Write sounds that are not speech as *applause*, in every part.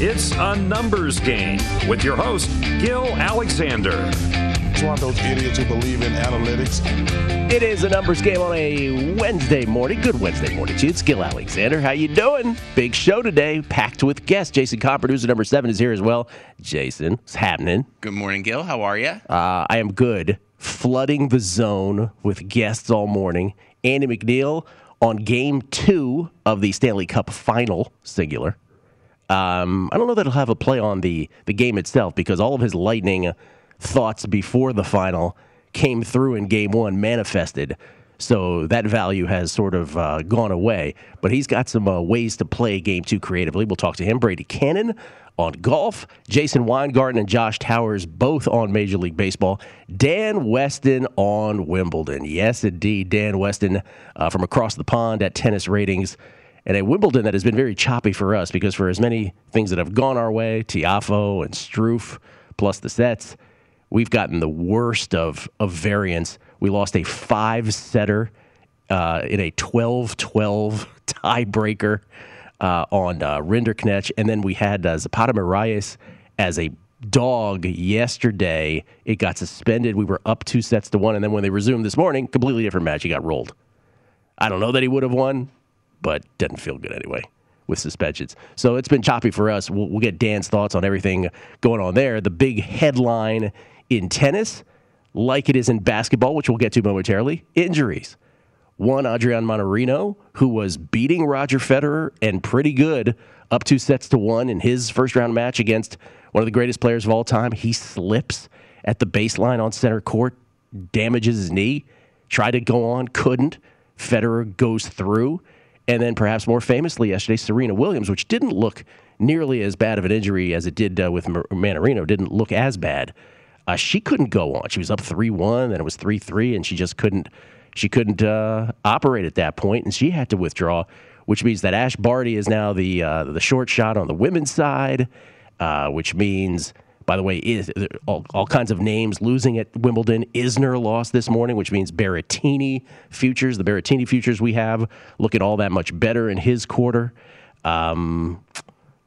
It's a numbers game with your host, Gill Alexander. It's one of those idiots who believe in analytics. It is a numbers game on a Wednesday morning. Good Wednesday morning to you. It's Gill Alexander. How you doing? Big show today, packed with guests. Jason Con, producer number seven, is here as well. Jason, what's happening? Good morning, Gill. How are you? Uh, I am good. Flooding the zone with guests all morning. Andy McNeil on game two of the Stanley Cup final, singular. Um, I don't know that he'll have a play on the, the game itself because all of his lightning thoughts before the final came through in game one, manifested. So that value has sort of uh, gone away. But he's got some uh, ways to play game two creatively. We'll talk to him. Brady Kannon on golf. Jason Weingarten and Josh Towers both on Major League Baseball. Dan Weston on Wimbledon. Yes, indeed. Dan Weston uh, from across the pond at Tennis Ratings and a Wimbledon that has been very choppy for us because for as many things that have gone our way, Tiafoe and Struff, plus the sets, we've gotten the worst of, of variance. We lost a five setter uh, in a 12 12 *laughs* tiebreaker uh, on uh, Rinderknech. And then we had uh, Zapata Miralles as a dog yesterday. It got suspended. We were up two sets to one. And then when they resumed this morning, completely different match. He got rolled. I don't know that he would have won but doesn't feel good anyway with suspensions. So it's been choppy for us. We'll, we'll, get Dan's thoughts on everything going on there. The big headline in tennis, like it is in basketball, which we'll get to momentarily, injuries. One, Adrian Mannarino, who was beating Roger Federer and pretty good up two sets to one in his first round match against one of the greatest players of all time. He slips at the baseline on center court, damages his knee, tried to go on, couldn't. Federer goes through. And then perhaps more famously yesterday, Serena Williams, which didn't look nearly as bad of an injury as it did uh, with Mannarino, didn't look as bad. Uh, she couldn't go on. She was up three one, then it was three three, and she just couldn't. She couldn't uh, operate at that point, and she had to withdraw. Which means that Ash Barty is now the uh, the short shot on the women's side, uh, which means by the way, is all, all, kinds of names losing at Wimbledon. Isner lost this morning, which means Berrettini futures, the Berrettini futures we have, look at all that much better in his quarter. Um,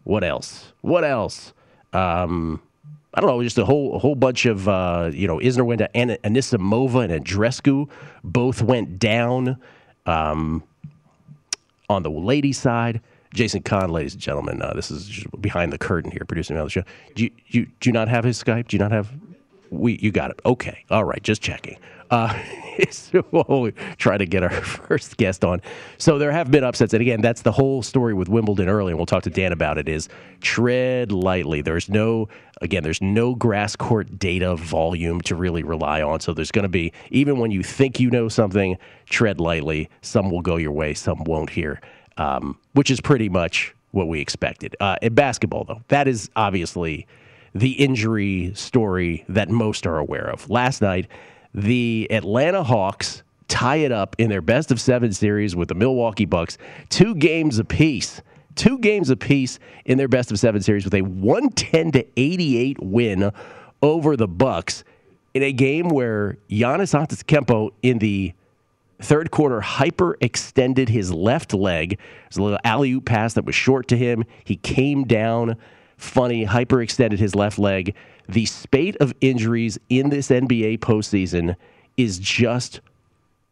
what else? What else? Um, I don't know, just a whole a whole bunch of uh, you know. Isner went to An- Anisimova and Andreescu, both went down um, on the ladies' side. Jason Con, ladies and gentlemen. Uh, this is behind the curtain here, producing another show. Do you, you do you not have his Skype? Do you not have? We you got it. Okay, all right. Just checking. Uh, *laughs* we'll try to get our *laughs* first guest on. So there have been upsets, and again, that's the whole story with Wimbledon early, and we'll talk to Dan about it. Is tread lightly. There's no again, there's no grass court data volume to really rely on. So there's going to be even when you think you know something, tread lightly. Some will go your way, some won't here, um, which is pretty much what we expected. Uh, in basketball, though, that is obviously the injury story that most are aware of. Last night the Atlanta Hawks tie it up in their best of seven series with the Milwaukee Bucks, two games apiece. Two games apiece in their best of seven series with a 110 to 88 win over the Bucks in a game where Giannis Antetokounmpo in the third quarter hyperextended his left leg. There's a little alley oop pass that was short to him. He came down funny, hyperextended his left leg. The spate of injuries in this NBA postseason is just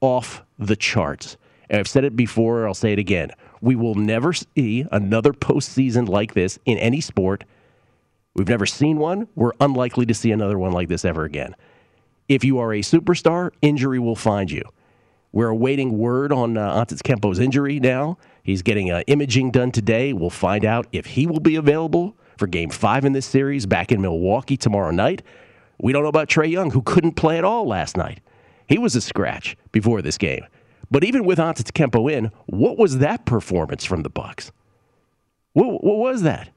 off the charts. And I've said it before, I'll say it again. We will never see another postseason like this in any sport. We've never seen one. We're unlikely to see another one like this ever again. If you are a superstar, injury will find you. We're awaiting word on uh, Antetokounmpo's injury now. He's getting uh, imaging done today. We'll find out if he will be available for game five in this series back in Milwaukee tomorrow night. We don't know about Trae Young, who couldn't play at all last night. He was a scratch before this game. But even with Antetokounmpo in, what was that performance from the Bucks? What, what was that?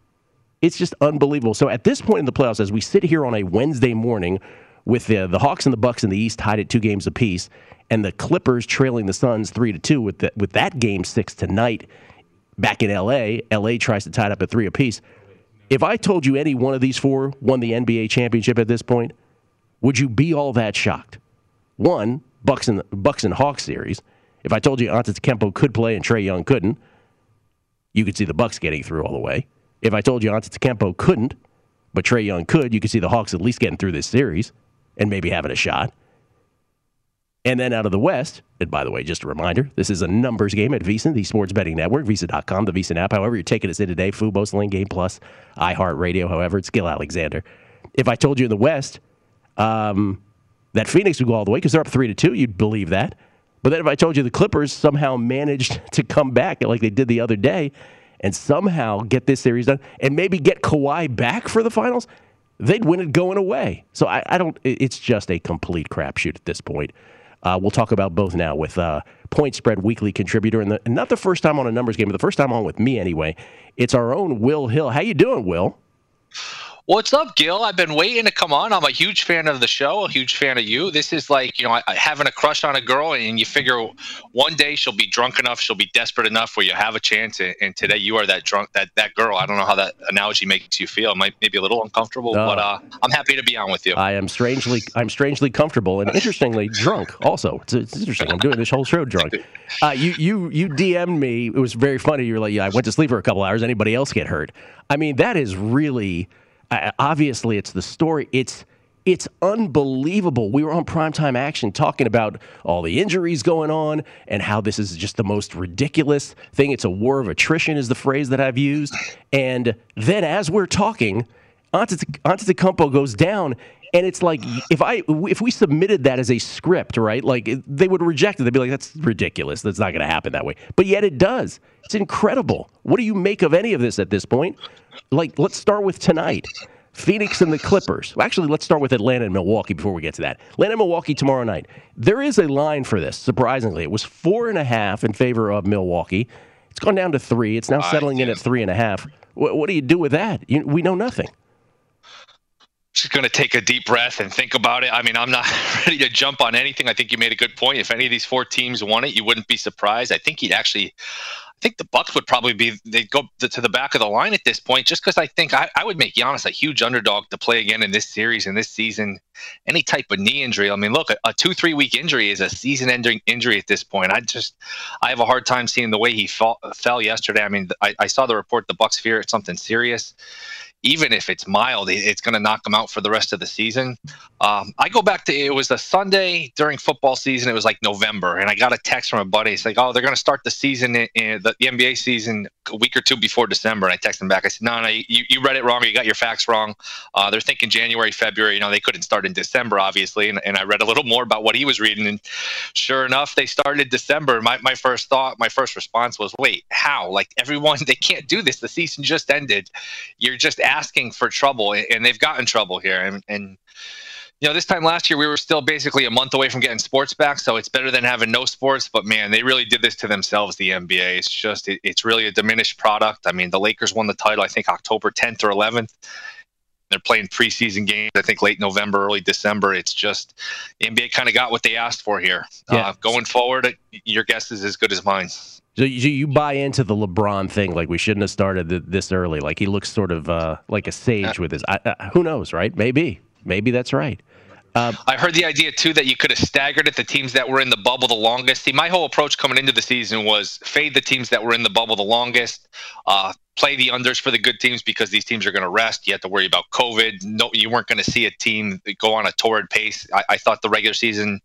It's just unbelievable. So at this point in the playoffs, as we sit here on a Wednesday morning with the, the Hawks and the Bucks in the East tied at two games apiece, and the Clippers trailing the Suns three to two with the, with that game six tonight back in L.A. L.A. tries to tie it up at three apiece. If I told you any one of these four won the NBA championship at this point, would you be all that shocked? One, Bucks and Bucks and Hawks series. If I told you Antetokounmpo could play and Trae Young couldn't, you could see the Bucks getting through all the way. If I told you Antetokounmpo couldn't, but Trae Young could, you could see the Hawks at least getting through this series and maybe having a shot. And then out of the West, and by the way, just a reminder, this is a numbers game at VSiN, the sports betting network, VSiN.com, the VSiN app. However, you're taking us in today, Fubo, Sling Game Plus, iHeartRadio, however, it's Gill Alexander. If I told you in the West um, that Phoenix would go all the way because they're up 3 to 2, you'd believe that. But then if I told you the Clippers somehow managed *laughs* to come back like they did the other day and somehow get this series done and maybe get Kawhi back for the finals, they'd win it going away. So I, I don't, it's just a complete crapshoot at this point. Uh, we'll talk about both now with uh, Point Spread Weekly contributor, and, the, and, not the first time on a numbers game, but the first time on with me anyway. It's our own Will Hill. How you doing, Will? What's up, Gill? I've been waiting to come on. I'm a huge fan of the show, a huge fan of you. This is like, you know, having a crush on a girl, and you figure one day she'll be drunk enough, she'll be desperate enough where you have a chance. And, today you are that drunk, that that girl. I don't know how that analogy makes you feel. It might maybe a little uncomfortable, but uh, I'm happy to be on with you. I am strangely, I'm strangely comfortable and interestingly drunk. Also, it's, it's interesting. I'm doing this whole show drunk. Uh, you you you DM'd me. It was very funny. You were like, yeah, I went to sleep for a couple hours. Anybody else get hurt? I mean, that is really obviously it's the story. It's it's unbelievable. We were on primetime action talking about all the injuries going on and how this is just the most ridiculous thing. It's a war of attrition, is the phrase that I've used. And then as we're talking, Antetokounmpo goes down, and it's like if I if we submitted that as a script, right? Like they would reject it. They'd be like, "That's ridiculous. That's not going to happen that way." But yet it does. It's incredible. What do you make of any of this at this point? Like, let's start with tonight. Phoenix and the Clippers. Well, actually, let's start with Atlanta and Milwaukee before we get to that. Atlanta and Milwaukee tomorrow night. There is a line for this, surprisingly. It was four and a half in favor of Milwaukee. It's gone down to three. It's now settling in at three and a half. What, what do you do with that? You, we know nothing just going to take a deep breath and think about it. I mean, I'm not *laughs* ready to jump on anything. I think you made a good point. If any of these four teams won it, you wouldn't be surprised. I think he'd actually think the Bucks would probably be they'd go to the back of the line at this point, just because I think I, I, would make Giannis a huge underdog to play again in this series in this season. Any type of knee injury, I mean, look, a, a two three week injury is a season ending injury at this point. I just I have a hard time seeing the way he fall, fell yesterday. I mean, I, I saw the report the Bucks fear it's something serious even if it's mild, it's going to knock them out for the rest of the season. Um, I go back to it was a Sunday during football season. It was like November, and I got a text from a buddy. It's like, oh, they're going to start the season in, in the, the, NBA season a week or two before December. And I texted him back. I said, no, no, you, you read it wrong. You got your facts wrong. Uh, they're thinking January, February. You know, they couldn't start in December, obviously. And, and I read a little more about what he was reading, and sure enough, they started December. My my first thought, my first response was, wait, how? Like everyone, *laughs* they can't do this. The season just ended. You're just asking for trouble, and they've gotten trouble here. And, and you know, this time last year we were still basically a month away from getting sports back, so it's better than having no sports. But man, they really did this to themselves. The NBA, it's just it, it's really a diminished product. I mean, the Lakers won the title, I think October 10th or 11th. They're playing preseason games, I think late November, early December. It's just NBA kind of got what they asked for here. Yeah. Uh, going forward, your guess is as good as mine. So you, buy into the LeBron thing, like we shouldn't have started this early. Like he looks sort of uh, like a sage with his. I, who knows, right? Maybe, maybe that's right. Um, I heard the idea too that you could have staggered it. The teams that were in the bubble the longest. See, my whole approach coming into the season was fade the teams that were in the bubble the longest. Uh, play the unders for the good teams because these teams are going to rest. You have to worry about COVID. No, you weren't going to see a team go on a torrid pace. I, I thought the regular season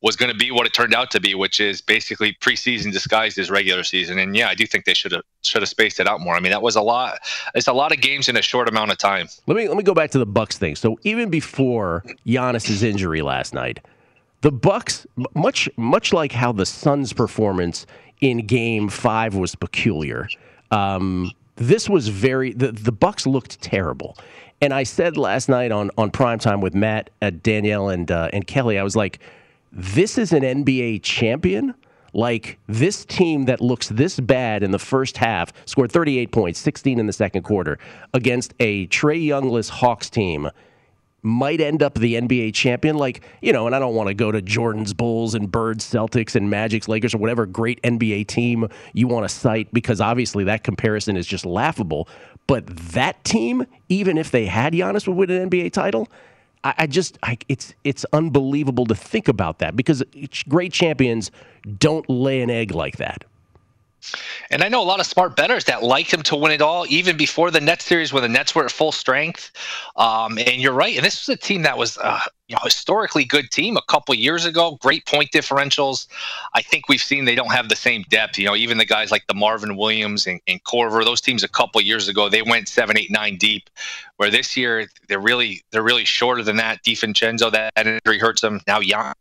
was going to be what it turned out to be, which is basically preseason disguised as regular season. And yeah, I do think they should have should have spaced it out more. I mean, that was a lot. It's a lot of games in a short amount of time. Let me let me go back to the Bucks thing. So even before Giannis's injury last night, the Bucks, much much like how the Suns' performance in Game Five was peculiar. Um, this was very the the Bucks looked terrible. And I said last night on on primetime with Matt, uh, Danielle, and uh, and Kelly, I was like this is an NBA champion. Like this team that looks this bad in the first half scored 38 points, 16 in the second quarter against a Trae Youngless Hawks team might end up the NBA champion. Like, you know, and I don't want to go to Jordan's Bulls and Birds Celtics and Magic's Lakers or whatever great NBA team you want to cite because obviously that comparison is just laughable. But that team, even if they had Giannis, would win an NBA title. I, I just, I, it's it's unbelievable to think about that because great champions don't lay an egg like that. And I know a lot of smart bettors that like him to win it all, even before the Nets series when the Nets were at full strength. Um, and you're right. And this was a team that was, uh, you know, historically good team a couple years ago. Great point differentials. I think we've seen they don't have the same depth. You know, even the guys like the Marvin Williams and, and Korver, those teams a couple years ago they went seven, eight, nine deep. Where this year they're really they're really shorter than that. DiVincenzo that injury hurts them. Now Jan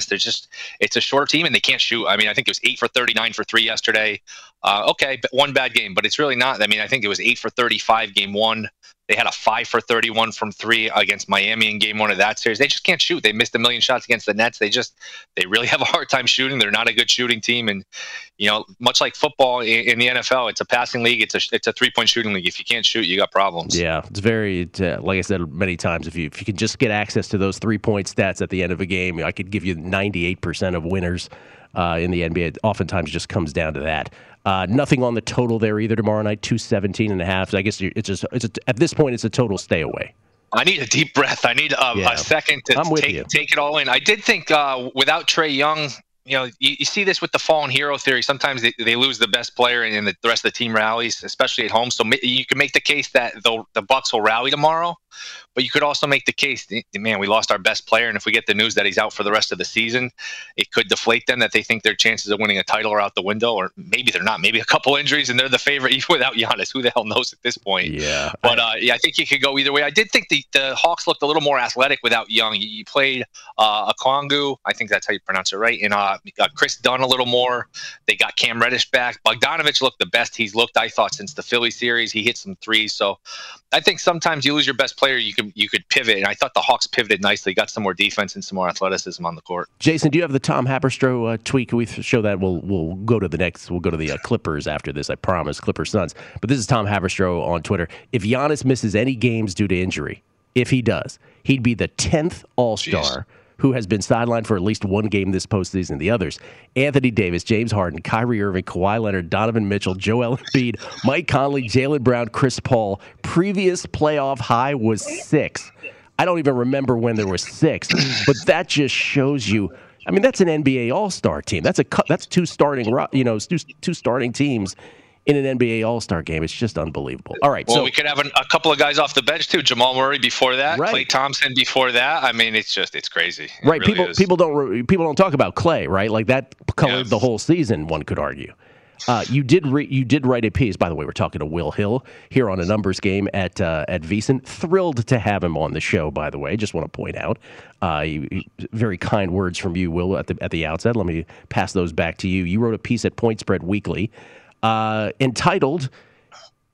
they're just it's a short team and they can't shoot. I mean, I think it was eight for thirty nine for three yesterday. Uh, okay, one bad game, but it's really not. I mean, I think it was eight for thirty five game one. They had a five for 31 from three against Miami in game one of that series. They just can't shoot. They missed a million shots against the Nets. They just, they really *laughs* have a hard time shooting. They're not a good shooting team. And, you know, much like football in, the NFL, it's a passing league. It's a, it's a three point shooting league. If you can't shoot, you got problems. Yeah. It's very, uh, like I said many times, if you, if you can just get access to those three point stats at the end of a game, I could give you 98% of winners uh, in the NBA. It oftentimes just comes down to that. Uh, nothing on the total there either tomorrow night. Two seventeen and a half. So I guess it's just it's a, at this point it's a total stay away. I need a deep breath. I need a, yeah. a second to take, take it all in. I did think uh, without Trae Young, you know, you, you, see this with the fallen hero theory. Sometimes they, they lose the best player and the, the rest of the team rallies, especially at home. So you can make the case that the, the Bucks will rally tomorrow, but you could also make the case, man, we lost our best player, and if we get the news that he's out for the rest of the season, it could deflate them that they think their chances of winning a title are out the window, or maybe they're not. Maybe a couple *laughs* injuries and they're the favorite even without Giannis. Who the hell knows at this point? Yeah. But uh, yeah, I think you could go either way. I did think the, the Hawks looked a little more athletic without Young. You, played uh, Okongwu, I think that's how you pronounce it, right? And uh, Kris Dunn a little more. They got Cam Reddish back. Bogdanovich looked the best he's looked, I thought, since the Philly series. He hit some threes. So I think sometimes you lose your best player, you can you could pivot, and I thought the Hawks pivoted nicely, got some more defense and some more athleticism on the court. Jason, do you have the Tom Haberstroh uh, tweet? Can we show that? We'll we'll go to the next. We'll go to the uh, Clippers after this. I promise, Clippers Suns. But this is Tom Haberstroh on Twitter. If Giannis misses any games due to injury, if he does, he'd be the tenth All Star who has been sidelined for at least one game this postseason. The others Anthony Davis, James Harden, Kyrie Irving, Kawhi Leonard, Donovan Mitchell, Joel Embiid, Mike Conley, Jaylen Brown, Chris Paul. Previous playoff high was six. I don't even remember when there was six, but that just shows you. I mean, that's an NBA All Star team. That's a that's two starting you know two, two starting teams in an NBA All Star game. It's just unbelievable. All right, Well, so we could have an, a couple of guys off the bench too. Jamal Murray before that, Right. Klay Thompson before that. I mean, it's just it's crazy. It right, really people is. people don't people don't talk about Klay, right? Like that colored Yes. the whole season. One could argue. Uh, you did re- you did write a piece. By the way, we're talking to Will Hill here on a numbers game at uh, at VSiN. Thrilled to have him on the show. By the way, just want to point out, uh, you, you- very kind words from you, Will, at the at the outset. Let me pass those back to you. You wrote a piece at Point Spread Weekly uh, entitled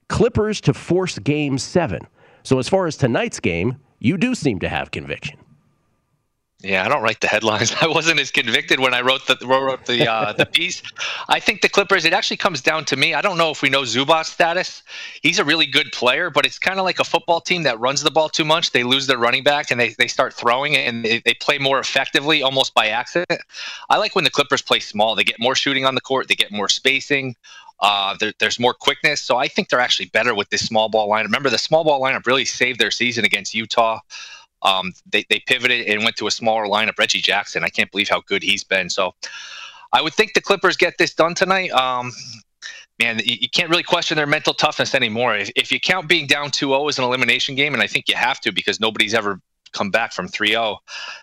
"Clippers to Force Game 7. So as far as tonight's game, you do seem to have conviction. Yeah, I don't write the headlines. *laughs* I wasn't as convicted when I wrote the wrote the uh, the *laughs* piece. I think the Clippers. It actually comes down to me. I don't know if we know Zubac's status. He's a really good player, but it's kind of like a football team that runs the ball too much. They lose their running back and they, they start throwing it and they, they play more effectively almost by accident. I like when the Clippers play small. They get more shooting on the court. They get more spacing. Uh, there, there's more quickness, so I think they're actually better with this small ball lineup. Remember, the small ball lineup really saved their season against Utah. Um, they, they pivoted and went to a smaller lineup. Reggie Jackson, I can't believe how good he's been. So I would think the Clippers get this done tonight. Um, man, you, you can't really question their mental toughness anymore. If, if you count being down 2-0 as an elimination game, and I think you have to because nobody's ever come back from 3-0.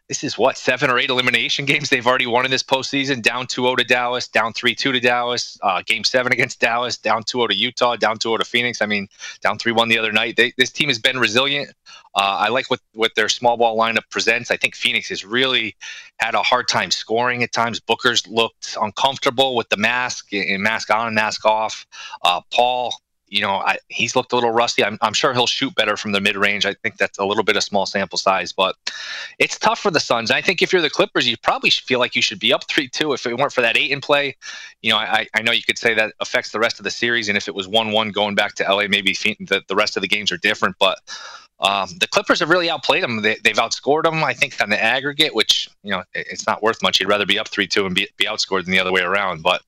This is what seven or eight elimination games they've already won in this postseason. Down 2-0 to Dallas, down 3-2 to Dallas, uh, game seven against Dallas, down 2-0 to Utah, down 2-0 to Phoenix. I mean, down 3-1 the other night. They, this team has been resilient. Uh, I like what what their small ball lineup presents. I think Phoenix has really had a hard time scoring at times. Booker's looked uncomfortable with the mask and mask on and mask off. Uh, Paul you know, I, he's looked a little rusty. I'm, I'm sure he'll shoot better from the mid range. I think that's a little bit of small sample size, but it's tough for the Suns. I think if you're the Clippers, you probably feel like you should be up *laughs* 3 2 if it weren't for that eight in play. You know, I, I know you could say that affects the rest of the series. And if it was 1 1 going back to LA, maybe the, the rest of the games are different. But um, the Clippers have really outplayed them. They, they've outscored them, I think, on the aggregate, which, you know, it- it's not worth much. You'd rather be up 3 2 and be, be outscored than the other way around. But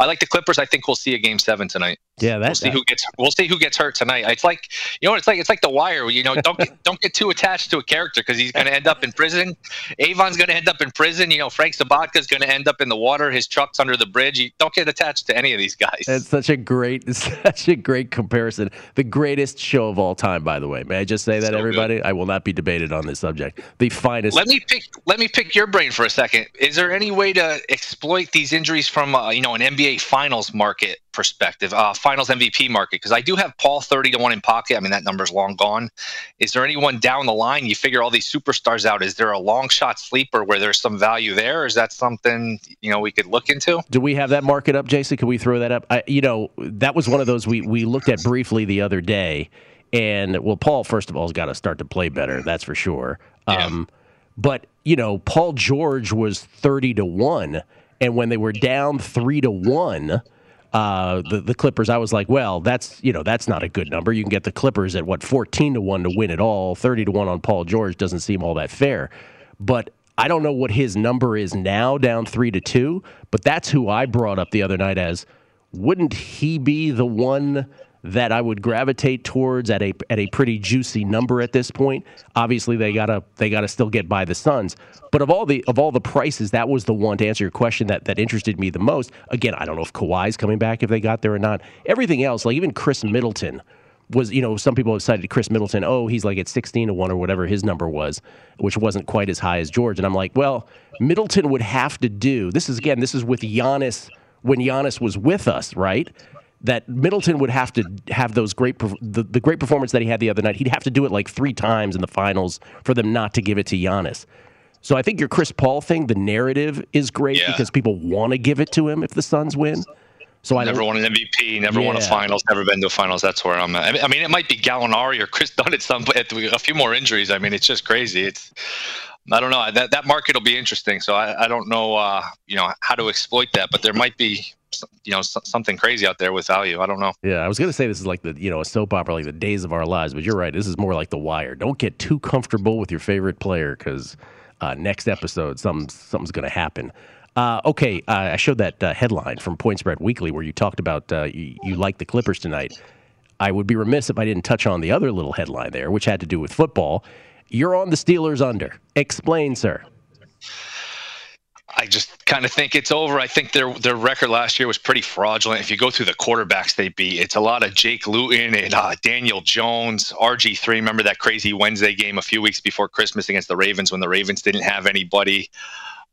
I like the Clippers. I think we'll see a game seven tonight. Yeah, We'll that's see who gets. We'll see who gets hurt tonight. It's like you know, what it's like it's like the wire. You know, don't get, *laughs* don't get too attached to a character because he's going to end up in prison. Avon's going to end up in prison. You know, Frank Sobotka's going to end up in the water. His truck's under the bridge. You don't get attached to any of these guys. It's such a great, it's *laughs* such a great comparison. The greatest show of all time, by the way. May I just say that, So everybody? I will not be debated on this subject. The finest. Let me pick. Let me pick your brain for a second. Is there any way to exploit these injuries from uh, you know an NBA Finals market perspective, uh, Finals MVP market? Because I do have Paul thirty to one in pocket. I mean that number's long gone. Is there anyone down the line? You figure all these superstars out. Is there a long shot sleeper where there's some value there? Or is that something you know we could look into? Do we have that market up, Jason? Can we throw that up? I, you know, that was one of those we, we looked at briefly the other day. And, well, Paul, first of all, has got to start to play better. That's for sure. Um, but, you know, Paul George was 30 to 1. And when they were down 3 to 1, uh, the, the Clippers, I was like, well, that's, you know, that's not a good number. You can get the Clippers at what, 14 to 1 to win it all. 30 to 1 on Paul George doesn't seem all that fair. But I don't know what his number is now, down three to two, but that's who I brought up the other night as wouldn't he be the one that I would gravitate towards at a at a pretty juicy number at this point? Obviously they gotta they gotta still get by the Suns. But of all the of all the prices, that was the one to answer your question that, that interested me the most. Again, I don't know if Kawhi's coming back if they got there or not. Everything else, like even Khris Middleton, was you know some people have cited Khris Middleton. Oh, he's like at sixteen to one or whatever his number was, which wasn't quite as high as George. And I'm like, well, Middleton would have to do. This is again, this is with Giannis when Giannis was with us, right? That Middleton would have to have those great the, the great performance that he had the other night. He'd have to do it like three times in the finals for them not to give it to Giannis. So I think your Chris Paul thing, the narrative is great Yeah. because people want to give it to him if the Suns win. So I never won an MVP, never won a finals, never been to a finals. That's where I'm at. I mean- I mean, it might be Gallinari or Chris *laughs* Dunn at some at a few more injuries. I mean, it's just crazy. It's I don't know. That that market will be interesting. So I, I don't know, uh, you know, how to exploit that. But there might be, you know, something crazy out there with value. I don't know. Yeah, I was gonna say this is like the you know a soap opera, like the days of our lives, but you're right. This is more like The Wire. Don't get too comfortable with your favorite player because uh, next episode, something something's gonna happen. Uh, okay, uh, I showed that uh, headline from Point Spread Weekly where you talked about uh, you, you like the Clippers tonight. I would be remiss if I didn't touch on the other little headline there, which had to do with football. You're on the Steelers under. Explain, sir. I just kind of think it's over. I think their their record last year was pretty fraudulent. If you go through the quarterbacks they beat, it's a lot of Jake Luton and uh, Daniel Jones, RG three. Remember that crazy Wednesday game a few weeks before Christmas against the Ravens when the Ravens didn't have anybody.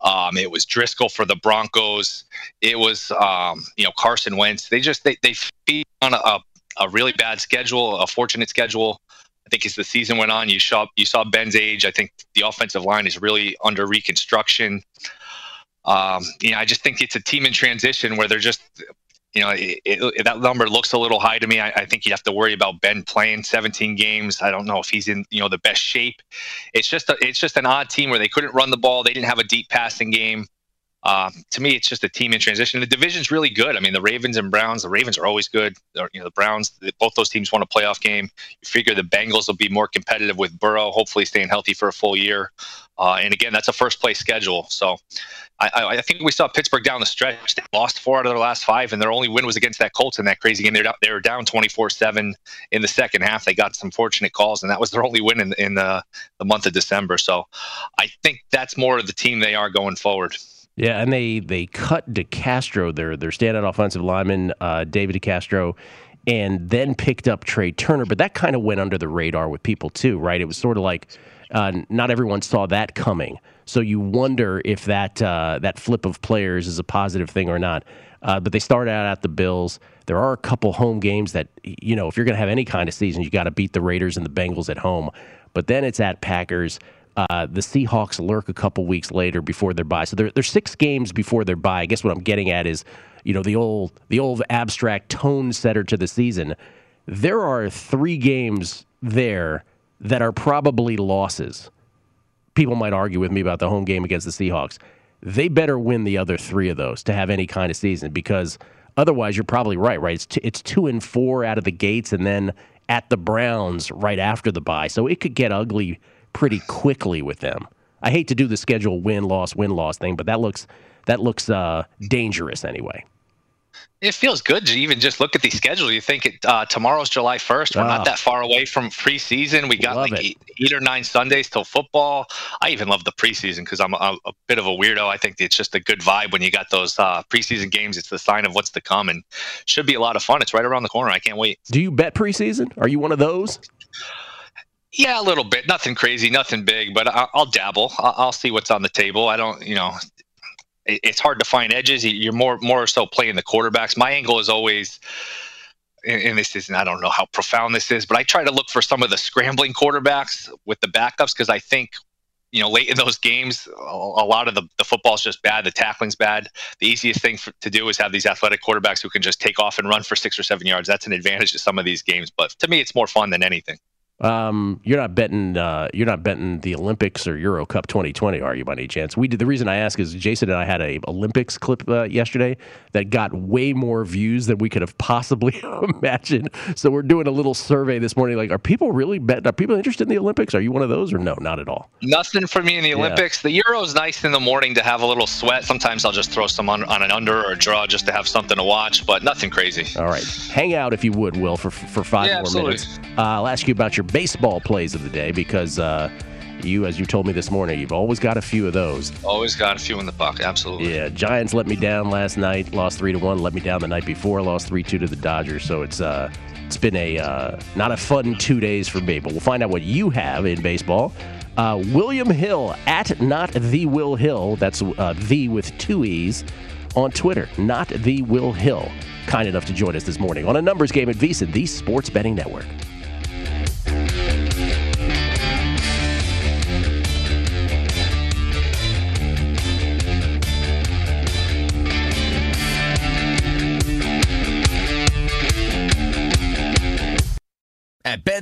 Um, it was Driscoll for the Broncos. It was um, you know Carson Wentz. They just they they feed on a, a really bad schedule, a fortunate schedule. I think as the season went on, you saw you saw Ben's age. I think the offensive line is really under reconstruction. Um, you know, I just think it's a team in transition where they're just, you know, it, it, that number looks a little high to me. I, I, think you have to worry about Ben playing 17 games. I don't know if he's in, you know, the best shape. It's just a, it's just an odd team where they couldn't run the ball. They didn't have a deep passing game. Uh, to me, it's just a team in transition. The division's really good. I mean, the Ravens and Browns. The Ravens are always good. you know, the Browns. Both those teams won a playoff game. You figure the Bengals will be more competitive with Burrow, hopefully staying healthy for a full year. Uh, and again, that's a first place schedule. So I, I, think we saw Pittsburgh down the stretch. They lost four out of their last five, and their only win was against that Colts in that crazy game. They were, they were down 24 7 in the second half. They got some fortunate calls, and that was their only win in, in the, the month of December. So I think that's more of the team they are going forward. Yeah, and they they cut DeCastro, their their standout offensive lineman, uh, David DeCastro, and then picked up Trai Turner. But that kind of went under the radar with people too, right? It was sort of like uh, not everyone saw that coming. So you wonder if that uh, that flip of players is a positive thing or not. Uh, but they started out at the Bills. There are a couple home games that you know if you're going to have any kind of season, you got to beat the Raiders and the Bengals at home. But then it's at Packers. Uh, the Seahawks lurk a couple weeks later before their bye. So they're, they're six games before their bye. I guess what I'm getting at is, you know, the old the old abstract tone setter to the season. There are three games there that are probably losses. People might argue with me about the home game against the Seahawks. They better win the other three of those to have any kind of season because otherwise, you're probably right. Right? It's t- it's two and four out of the gates, and then at the Browns right after the bye. So it could get ugly pretty quickly with them. I hate to do the schedule win loss win loss thing, but that looks that looks uh, dangerous anyway. It feels good to even just look at the schedule. You think it, uh, tomorrow's July 1st. We're oh. not that far away from preseason. We got like eight, eight, or nine Sundays till football. I even love the preseason because I'm a, a, bit of a weirdo. I think it's just a good vibe when you got those uh, preseason games. It's the sign of what's to come and should be a lot of fun. It's right around the corner. I can't wait. Do you bet preseason? Are you one of those? Yeah, a little bit. Nothing crazy, nothing big, but I'll, dabble. I'll, see what's on the table. I don't, you know, it's hard to find edges. You're more more so playing the quarterbacks. My angle is always, and this is I don't know how profound this is, but I try to look for some of the scrambling quarterbacks with the backups because I think you know, late in those games, a lot of the, the football's just bad. The tackling's bad. The easiest thing for, to do is have these athletic quarterbacks who can just take off and run for six or seven yards. That's an advantage to some of these games. But to me, it's more fun than anything. Um, you're not betting. Uh, you're not betting the Olympics or Euro Cup 2020, are you, by any chance? We did. The reason I ask is Jason and I had a Olympics clip uh, yesterday that got way more views than we could have possibly *laughs* imagined. So we're doing a little survey this morning. Like, are people really betting? Are people interested in the Olympics? Are you one of those, or no? Not at all. Nothing for me in the Olympics. Yeah. The Euro's nice in the morning to have a little sweat. Sometimes I'll just throw some on, on an under or a draw just to have something to watch, but nothing crazy. All right, hang out if you would, Will, for for five yeah, more absolutely. minutes. Uh, I'll ask you about your baseball plays of the day because uh, you, as you told me this morning, you've always got a few of those. Always got a few in the bucket, absolutely. Yeah, Giants let me down last night, lost three to one. Let me down the night before, lost three two to the Dodgers. So it's uh, it's been a uh, not a fun two days for me. But we'll find out what you have in baseball. Uh, William Hill at not the Will Hill. That's uh, the with two e's on Twitter. Not the Will Hill. Kind enough to join us this morning on a numbers game at VSiN, the Sports Betting Network.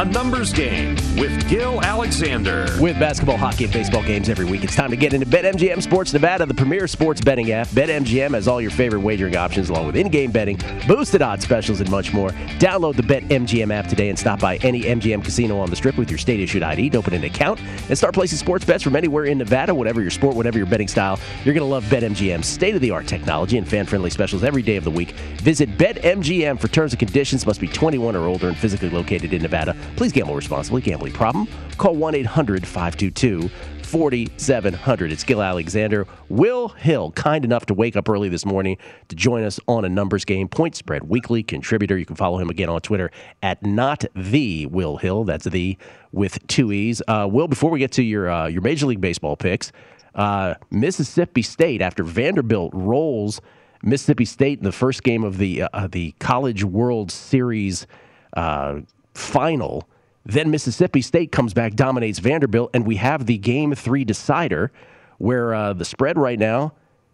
A Numbers Game with Gill Alexander. With basketball, hockey, and baseball games every week, it's time to get into BetMGM Sports Nevada, the premier sports betting app. BetMGM has all your favorite wagering options, along with in-game betting, boosted odds specials, and much more. Download the BetMGM app today and stop by any MGM casino on the Strip with your state-issued ID. Open an account and start placing sports bets from anywhere in Nevada. Whatever your sport, whatever your betting style, you're going to love BetMGM's state-of-the-art technology and fan-friendly specials every day of the week. Visit BetMGM for terms and conditions. Must be 21 or older and physically located in Nevada. Please gamble responsibly. Gambling problem? Call 1 800 522 4700. It's Gill Alexander. Will Hill, kind enough to wake up early this morning to join us on a numbers game. Point spread weekly contributor. You can follow him again on Twitter at not the Will Hill. That's the with two E's. Uh, Will, before we get to your, uh, your Major League Baseball picks, uh, Mississippi State, after Vanderbilt rolls Mississippi State in the first game of the, uh, the College World Series uh, final. Then Mississippi State comes back, dominates Vanderbilt, and we have the game three decider where uh, the spread right now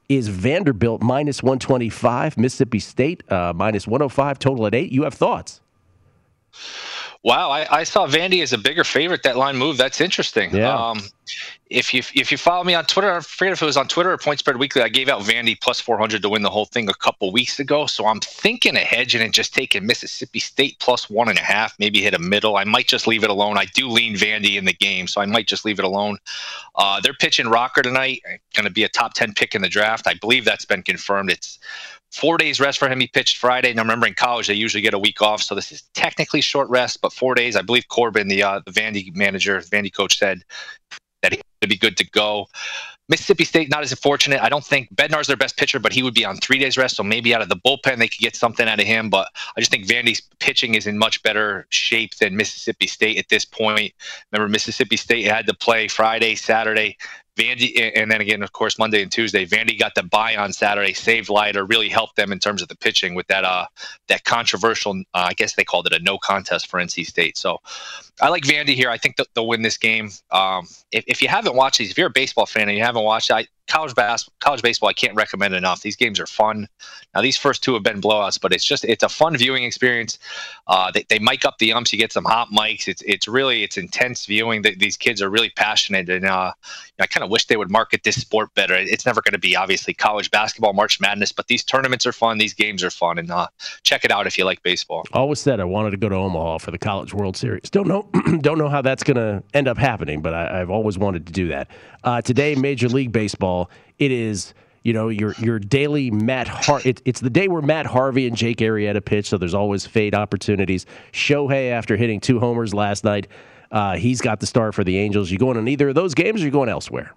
is Vanderbilt minus 125, Mississippi State uh, minus 105, total at eight. You have thoughts? Wow, I, I, saw Vandy as a bigger favorite. That line move, that's interesting. Yeah. Um, if you if you follow me on Twitter, I forget if it was on Twitter or Point Spread Weekly. I gave out Vandy plus 400 to win the whole thing a couple weeks ago. So I'm thinking of hedging and just taking Mississippi State plus one and a half, maybe hit a middle. I might just leave it alone. I do lean Vandy in the game, so I might just leave it alone. Uh, they're pitching Rocker tonight. Going to be a top 10 pick in the draft. I believe that's been confirmed. It's four days rest for him. He pitched Friday. I remember in college they usually get a week off, so this is technically short rest, but four days. I believe Corbin, the uh, the Vandy manager, Vandy coach, said that he would be good to go. Mississippi State not as fortunate. I don't think Bednar's their best pitcher, but he would be on three days rest, so maybe out of the bullpen they could get something out of him. But I just think Vandy's pitching is in much better shape than Mississippi State at this point. Remember, Mississippi State had to play Friday, Saturday. Vandy, and then again, of course, Monday and Tuesday. Vandy got the bye on Saturday, saved Leiter, really helped them in terms of the pitching with that uh that controversial. Uh, I guess they called it a no contest for NC State. So I like Vandy here. I think they'll win this game. Um, if, if you haven't watched these, if you're a baseball fan and you haven't watched, I, college bas- college baseball I can't recommend enough. These games are fun. Now these first two have been blowouts, but it's just it's a fun viewing experience. Uh, they, they mic up the umps. You get some hot mics. It's it's really it's intense viewing. That these kids are really passionate, and uh, I kind of wish they would market this sport better. It's never going to be obviously college basketball, March Madness, but these tournaments are fun. These games are fun, and uh, check it out if you like baseball. Always said I wanted to go to Omaha for the College World Series. Don't know *clears throat* don't know how that's going to end up happening, but I, have always wanted to do that. Uh, today, Major League Baseball it is you know your your daily Matt Har- it, it's the day where Matt Harvey and Jake Arrieta pitch, so there's always fade opportunities. Shohei after hitting two homers last night, uh, he's got the start for the Angels. You going on either of those games, or you going elsewhere?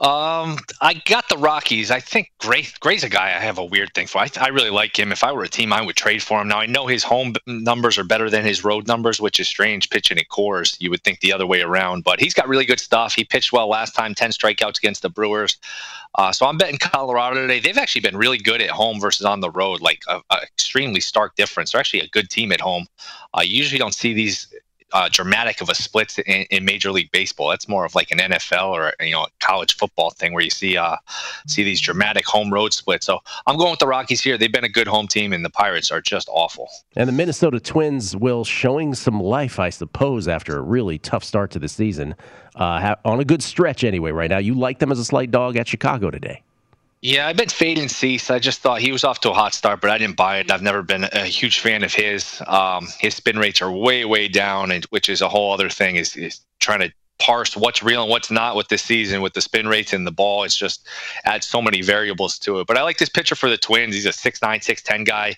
Um, I got the Rockies. I think Gray, Gray's a guy I have a weird thing for. I, I really like him. If I were a team, I would trade for him. Now I know his home numbers are better than his road numbers, which is strange. Pitching at Coors, you would think the other way around. But he's got really good stuff. He pitched well last time, ten strikeouts against the Brewers. Uh, so I'm betting Colorado today. They've actually been really good at home versus on the road, like a, extremely stark difference. They're actually a good team at home. I uh, usually don't see these uh, dramatic of a split in, in, Major League Baseball. That's more of like an NFL or you know college football thing where you see uh, see these dramatic home road splits. So I'm going with the Rockies here. They've been a good home team, and the Pirates are just awful. And the Minnesota Twins will showing some life, I suppose, after a really tough start to the season. Uh, on a good stretch anyway. Right now, you like them as a slight dog at Chicago today. Yeah, I've been fading Cease. I just thought he was off to a hot start, but I didn't buy it. I've never been a huge fan of his. Um, his spin rates are way, way down, and which is a whole other thing. Is, is trying to parse what's real and what's not with this season with the spin rates and the ball. It's just adds so many variables to it. But I like this pitcher for the Twins. He's a six nine, six ten guy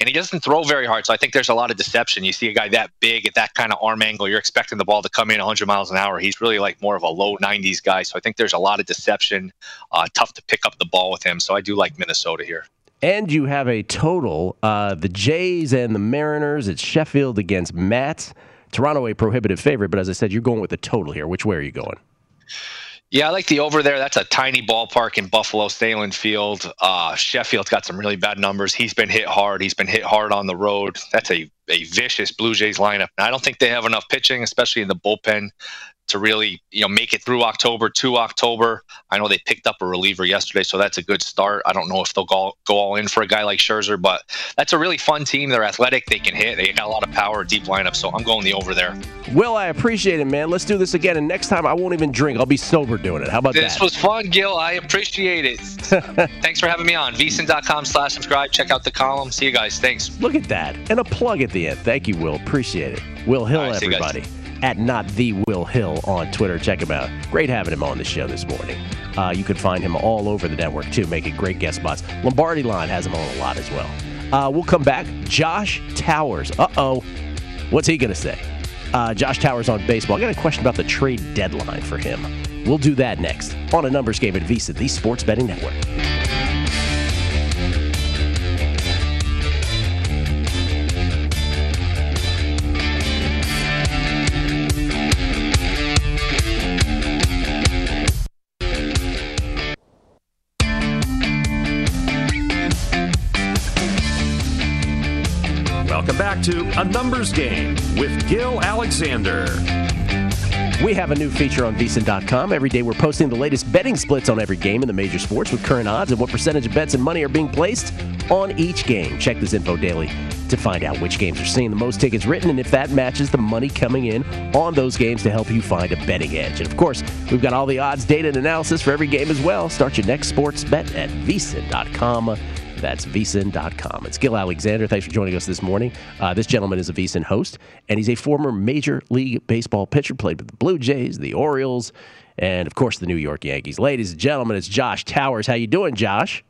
and he doesn't throw very hard. So I think there's a lot of deception. You see a guy that big at that kind of arm angle, you're expecting the ball to come in 100 miles an hour. He's really like more of a low 90s guy. So I think there's a lot of deception. Uh, tough to pick up the ball with him. So I do like Minnesota here. And you have a total uh, the Jays and the Mariners. It's Sheffield against Mets. Toronto a prohibitive favorite, but as I said, you're going with the total here. Which way are you going? Yeah, I like the over there. That's a tiny ballpark in Buffalo, Sahlen Field. Uh, Sheffield's got some really bad numbers. He's been hit hard. He's been hit hard on the road. That's a, a vicious Blue Jays lineup. And I don't think they have enough pitching, especially in the bullpen, to really you know make it through October to October. I know they picked up a reliever yesterday, so that's a good start. I don't know if they'll go go all in for a guy like Scherzer, but that's a really fun team. They're athletic, they can hit, they got a lot of power, deep lineup. So I'm going the over there. Will, I appreciate it, man. Let's do this again, and next time I won't even drink. I'll be sober doing it. How about this that? This was fun, Gill. I appreciate it. *laughs* Thanks for having me on. VSIN.com slash subscribe. Check out the column. See you guys. Thanks. Look at that. And a plug at the end. Thank you, Will. Appreciate it. Will Hill, right, everybody at not the Will Hill on Twitter. Check him out. Great having him on the show this morning. Uh, you can find him all over the network too, making great guest spots. Lombardi Line has him on a lot as well. Uh, we'll come back. Josh Towers. Uh oh. What's he going to say? Uh, Josh Towers on baseball. I got a question about the trade deadline for him. We'll do that next on a numbers game at VSiN, the Sports Betting Network. To A Numbers Game with Gill Alexander. We have a new feature on VSIN.com. Every day we're posting the latest betting splits on every game in the major sports with current odds and what percentage of bets and money are being placed on each game. Check this info daily to find out which games are seeing the most tickets written and if that matches the money coming in on those games to help you find a betting edge. And of course, we've got all the odds, data, and analysis for every game as well. Start your next sports bet at VSIN.com that's vsin.com. It's Gill Alexander. Thanks for joining us this morning. Uh, this gentleman is a vsin host, and he's a former Major League Baseball pitcher, played with the Blue Jays, the Orioles, and of course the New York Yankees. Ladies and gentlemen, it's Josh Towers. How you doing, Josh?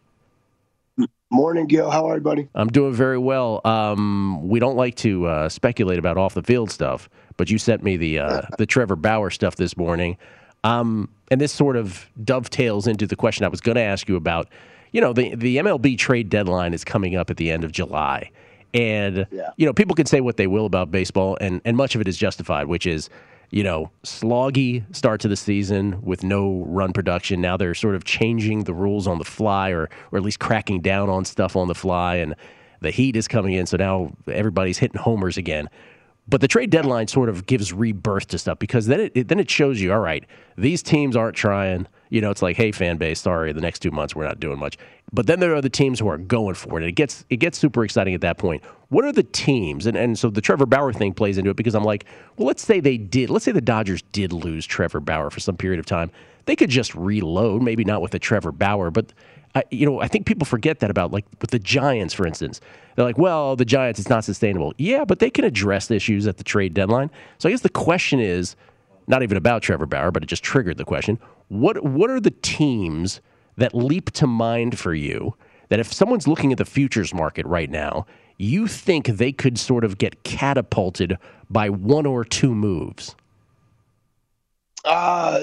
Morning, Gill. How are you, buddy? I'm doing very well. Um, we don't like to uh, speculate about off the field stuff, but you sent me the uh, *laughs* the Trevor Bauer stuff this morning, um, and this sort of dovetails into the question I was going to ask you about you know, the, the MLB trade deadline is coming up at the end of July. And, yeah. you know, people can say what they will about baseball, and, and much of it is justified, which is, you know, sloggy start to the season with no run production. Now they're sort of changing the rules on the fly or, or at least cracking down on stuff on the fly. And the heat is coming in, so now everybody's hitting homers again. But the trade deadline sort of gives rebirth to stuff because then it, it then it shows you, all right, these teams aren't trying – you know, it's like, hey, fan base, sorry, the next two months we're not doing much. But then there are the teams who are going for it, and it gets it gets super exciting at that point. What are the teams? And and so the Trevor Bauer thing plays into it because I'm like, well, let's say they did, let's say the Dodgers did lose Trevor Bauer for some period of time. They could just reload, maybe not with the Trevor Bauer, but I, you know, I think people forget that about like with the Giants, for instance. They're like, well, the Giants, it's not sustainable. Yeah, but they can address issues at the trade deadline. So I guess the question is not even about Trevor Bauer, but it just triggered the question. What what are the teams that leap to mind for you that if someone's looking at the futures market right now, you think they could sort of get catapulted by one or two moves? Uh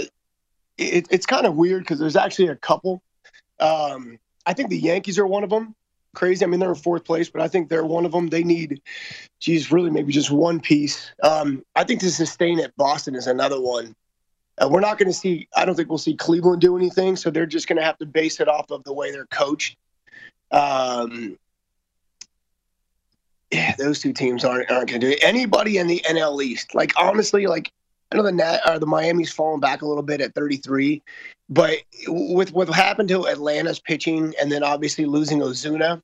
it, it's kind of weird because there's actually a couple. Um, I think the Yankees are one of them. Crazy. I mean, they're in fourth place, but I think they're one of them. They need, geez, really maybe just one piece. Um, I think to sustain it, Boston is another one. Uh, we're not going to see. I don't think we'll see Cleveland do anything. So they're just going to have to base it off of the way they're coached. Um, yeah, those two teams aren't aren't going to do it. Anybody in the NL East, like honestly, like I know the Nat, uh, the Miami's fallen back a little bit at 33, but with what happened to Atlanta's pitching and then obviously losing Ozuna,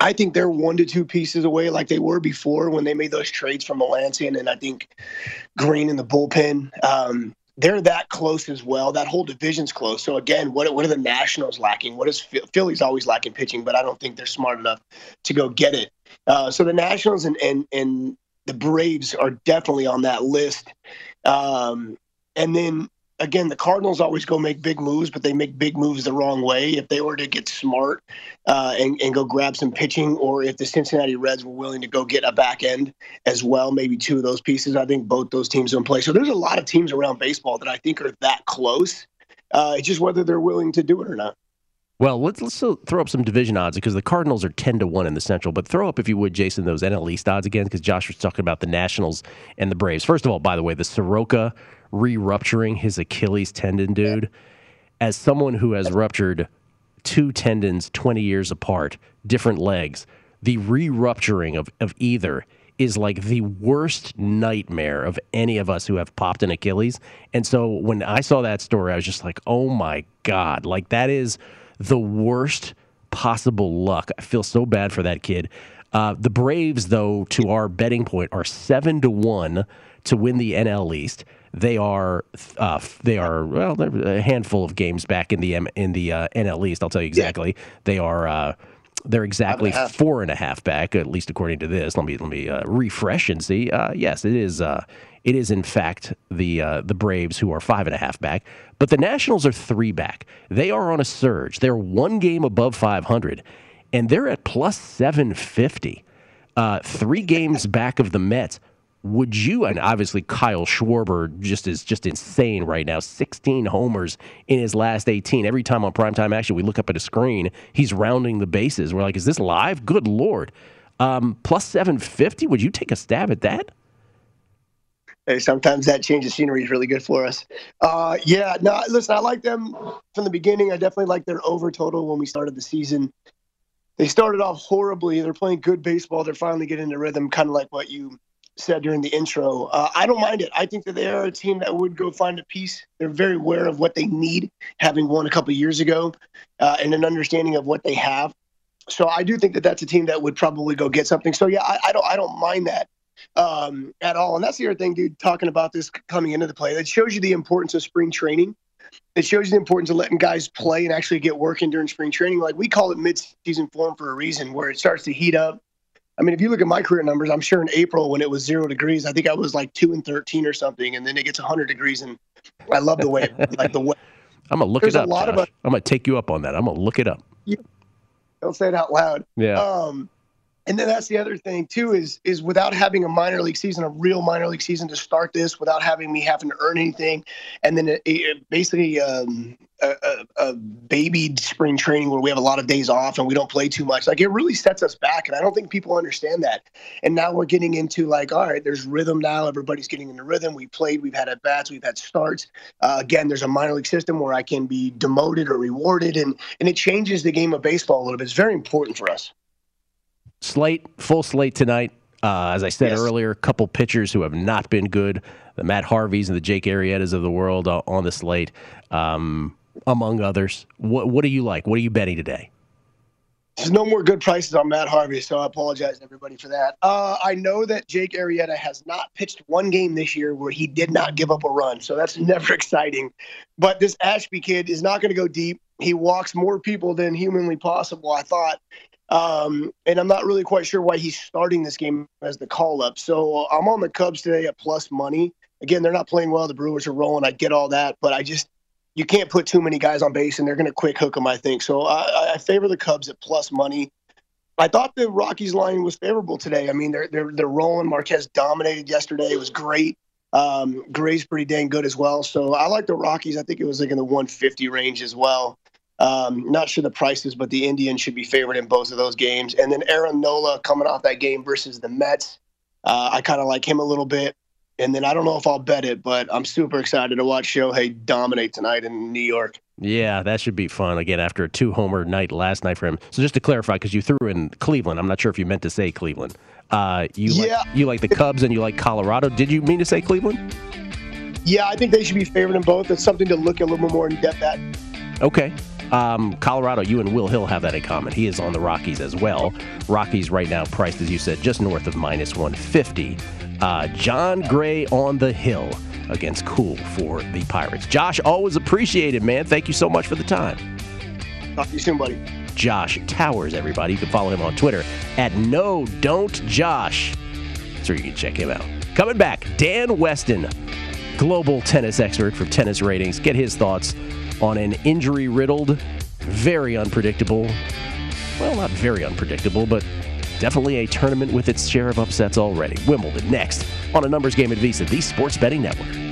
I think they're one to two pieces away, like they were before when they made those trades from Melancon and I think Greene in the bullpen. Um, they're that close as well. That whole division's close. So again, what what are the Nationals lacking? What is Philly's always lacking pitching, but I don't think they're smart enough to go get it. Uh, so the Nationals and and and the Braves are definitely on that list. Um, and then again, the Cardinals always go make big moves, but they make big moves the wrong way. If they were to get smart uh, and, and go grab some pitching, or if the Cincinnati Reds were willing to go get a back end as well, maybe two of those pieces, I think both those teams are in play. So there's a lot of teams around baseball that I think are that close. Uh, it's just whether they're willing to do it or not. Well, let's let's throw up some division odds because the Cardinals are ten to one in the Central. But throw up, if you would, Jason, those NL East odds again because Josh was talking about the Nationals and the Braves. First of all, by the way, the Soroka re-rupturing his Achilles tendon, dude. As someone who has ruptured two tendons twenty years apart, different legs, the re-rupturing of of either is like the worst nightmare of any of us who have popped an Achilles. And so when I saw that story, I was just like, oh my god, like that is the worst possible luck. I feel so bad for that kid. Uh, the Braves, though, to our betting point, are seven to one to win the NL East. They are uh, they are well, a handful of games back in the M- in the uh, NL East. I'll tell you exactly. Yeah. They are uh, they're exactly and four and a half back, at least according to this. Let me let me uh, refresh and see. Uh, yes, it is. it is in fact the the Braves who are five and a half back. But the Nationals are three back. They are on a surge. They're one game above 500, and they're at plus 750. Uh, three games back of the Mets. Would you, and obviously Kyle Schwarber just is just insane right now. 16 homers in his last 18. Every time on primetime action, we look up at a screen, he's rounding the bases. We're like, is this live? Good Lord. Um, plus 750, would you take a stab at that? Hey, sometimes that change of scenery is really good for us. Uh, yeah, no, listen, I like them from the beginning. I definitely like their over total when we started the season. They started off horribly. They're playing good baseball. They're finally getting into rhythm, kind of like what you said during the intro. Uh, I don't mind it. I think that they are a team that would go find a piece. They're very aware of what they need, having won a couple years ago, uh, and an understanding of what they have. So I do think that that's a team that would probably go get something. So yeah, I, I don't I don't mind that um, at all. And that's the other thing, dude, talking about this coming into the play. It shows you the importance of spring training. It shows you the importance of letting guys play and actually get working during spring training. Like we call it mid-season form for a reason, where it starts to heat up. I mean, if you look at my career numbers, I'm sure in April when it was zero degrees, I think I was like two and thirteen or something, and then it gets 100 degrees, and I love the way, like the way. *laughs* I'm gonna look There's it up. A lot Josh. of a, I'm gonna take you up on that. I'm gonna look it up. don't say it out loud. Yeah. Um, and then that's the other thing too is is without having a minor league season, a real minor league season to start this, without having me having to earn anything, and then it, it basically um, a, a, a, baby spring training where we have a lot of days off and we don't play too much. Like it really sets us back, and I don't think people understand that. And now we're getting into like, all right, there's rhythm now. Everybody's getting into rhythm. We played, we've had at bats, we've had starts. Uh, again, there's a minor league system where I can be demoted or rewarded, and and it changes the game of baseball a little bit. It's very important for us slate, full slate tonight. Uh, as I said yes. earlier, a couple pitchers who have not been good, the Matt Harveys and the Jake Arrietas of the world uh, on the slate, um, among others. What, what do you like? What are you betting today? There's no more good prices on Matt Harvey, so I apologize to everybody for that. Uh, I know that Jake Arrieta has not pitched one game this year where he did not give up a run, so that's *laughs* never exciting. But this Ashby kid is not going to go deep. He walks more people than humanly possible, I thought. Um, and I'm not really quite sure why he's starting this game as the call up. So I'm on the Cubs today at plus money. Again, they're not playing well. The Brewers are rolling. I get all that, but I just you can't put too many guys on base, and they're going to quick hook them. I think so. I, I favor the Cubs at plus money. I thought the Rockies line was favorable today. I mean, they're they're they're rolling. Marquez dominated yesterday. It was great. Um, Gray's pretty dang good as well. So I like the Rockies. I think it was like in the 150 range as well. Um, not sure the prices, but the Indians should be favored in both of those games. And then Aaron Nola coming off that game versus the Mets. Uh, I kind of like him a little bit. And then I don't know if I'll bet it, but I'm super excited to watch Shohei dominate tonight in New York. Yeah, that should be fun. Again, after a two homer night last night for him. So just to clarify, because you threw in Cleveland, I'm not sure if you meant to say Cleveland. Uh, you Yeah. like, you like the Cubs and you like Colorado. Did you mean to say Cleveland? Yeah, I think they should be favored in both. It's something to look a little more in depth at. Okay. Um, Colorado, you and Will Hill have that in common. He is on the Rockies as well. Rockies right now priced, as you said, just north of minus 150. Uh, Jon Gray on the hill against Kuhl for the Pirates. Josh, always appreciated, man. Thank you so much for the time. Talk to you soon, buddy. Josh Towers, everybody. You can follow him on Twitter at no don't Josh. So you can check him out. Coming back, Dan Weston, global tennis expert from Tennis Ratings. Get his thoughts on an injury riddled, very unpredictable, well, not very unpredictable, but definitely a tournament with its share of upsets already. Wimbledon next on a numbers game at VSiN, the sports betting network.